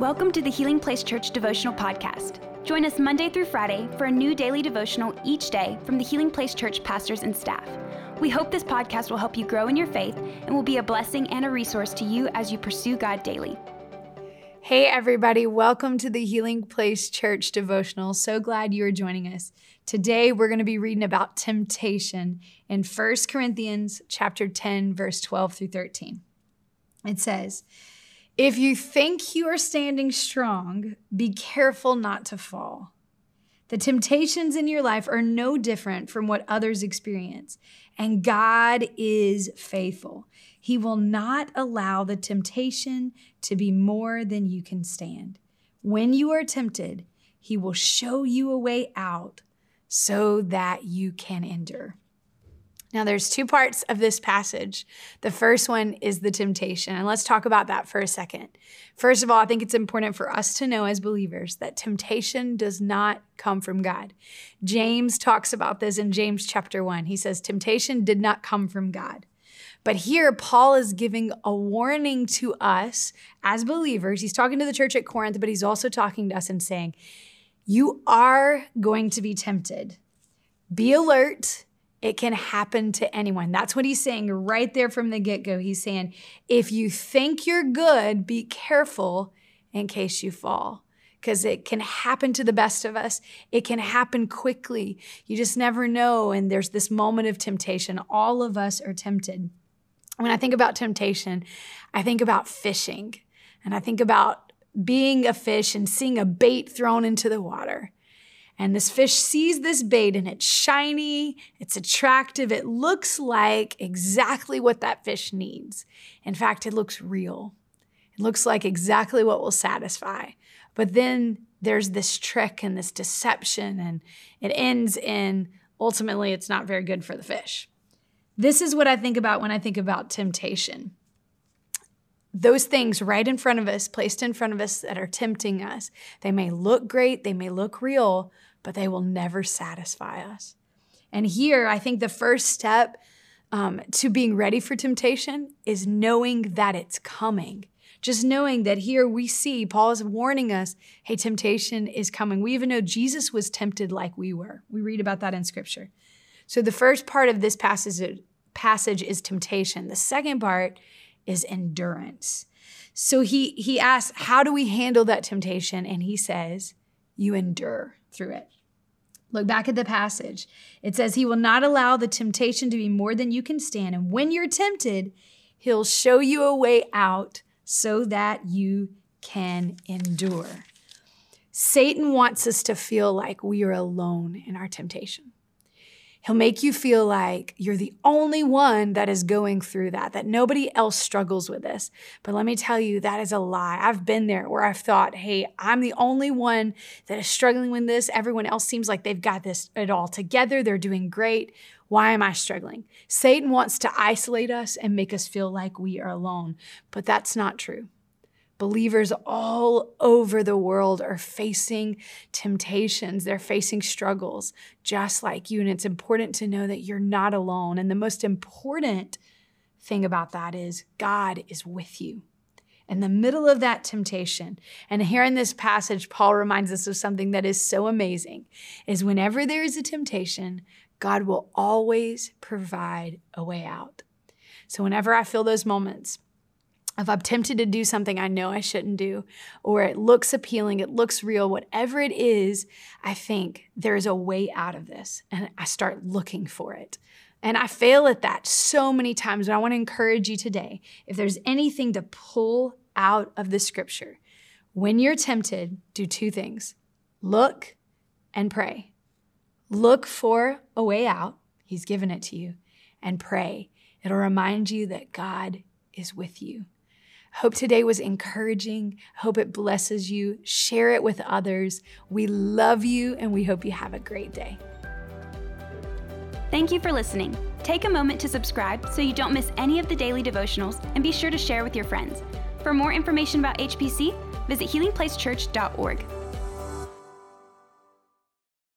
Welcome to the Healing Place Church Devotional Podcast. Join us Monday through Friday for a new daily devotional each day from the Healing Place Church pastors and staff. We hope this podcast will help you grow in your faith and will be a blessing and a resource to you as you pursue God daily. Hey, everybody, welcome to the Healing Place Church devotional. So glad you are joining us. Today, we're going to be reading about temptation in 1 Corinthians chapter 10, verse 12 through 13. It says, If you think you are standing strong, be careful not to fall. The temptations in your life are no different from what others experience, and God is faithful. He will not allow the temptation to be more than you can stand. When you are tempted, He will show you a way out so that you can endure. Now, there's two parts of this passage. The first one is the temptation, and let's talk about that for a second. First of all, I think it's important for us to know as believers that temptation does not come from God. James talks about this in James chapter 1. He says, Temptation did not come from God. But here, Paul is giving a warning to us as believers. He's talking to the church at Corinth, but he's also talking to us and saying, You are going to be tempted. Be alert it can happen to anyone. That's what he's saying right there from the get go. He's saying, if you think you're good, be careful in case you fall. Because it can happen to the best of us. It can happen quickly. You just never know. And there's this moment of temptation. All of us are tempted. When I think about temptation, I think about fishing and I think about being a fish and seeing a bait thrown into the water. And this fish sees this bait and it's shiny, it's attractive, it looks like exactly what that fish needs. In fact, it looks real. It looks like exactly what will satisfy. But then there's this trick and this deception, and it ends in ultimately it's not very good for the fish. This is what I think about when I think about temptation those things right in front of us, placed in front of us that are tempting us, they may look great, they may look real, but they will never satisfy us. And here, I think the first step um, to being ready for temptation is knowing that it's coming. Just knowing that here we see Paul is warning us hey, temptation is coming. We even know Jesus was tempted like we were. We read about that in scripture. So the first part of this passage, passage is temptation. The second part is endurance. So he he asks, how do we handle that temptation? And he says, you endure through it. Look back at the passage. It says, He will not allow the temptation to be more than you can stand. And when you're tempted, He'll show you a way out so that you can endure. Satan wants us to feel like we are alone in our temptation. He'll make you feel like you're the only one that is going through that, that nobody else struggles with this. But let me tell you, that is a lie. I've been there where I've thought, hey, I'm the only one that is struggling with this. Everyone else seems like they've got this it all together. They're doing great. Why am I struggling? Satan wants to isolate us and make us feel like we are alone, but that's not true. Believers all over the world are facing temptations. They're facing struggles just like you. And it's important to know that you're not alone. And the most important thing about that is God is with you in the middle of that temptation. And here in this passage, Paul reminds us of something that is so amazing is whenever there is a temptation, God will always provide a way out. So whenever I feel those moments, if I'm tempted to do something I know I shouldn't do, or it looks appealing, it looks real, whatever it is, I think there's a way out of this. And I start looking for it. And I fail at that so many times. But I want to encourage you today if there's anything to pull out of the scripture, when you're tempted, do two things look and pray. Look for a way out, He's given it to you, and pray. It'll remind you that God is with you. Hope today was encouraging. Hope it blesses you. Share it with others. We love you and we hope you have a great day. Thank you for listening. Take a moment to subscribe so you don't miss any of the daily devotionals and be sure to share with your friends. For more information about HPC, visit healingplacechurch.org.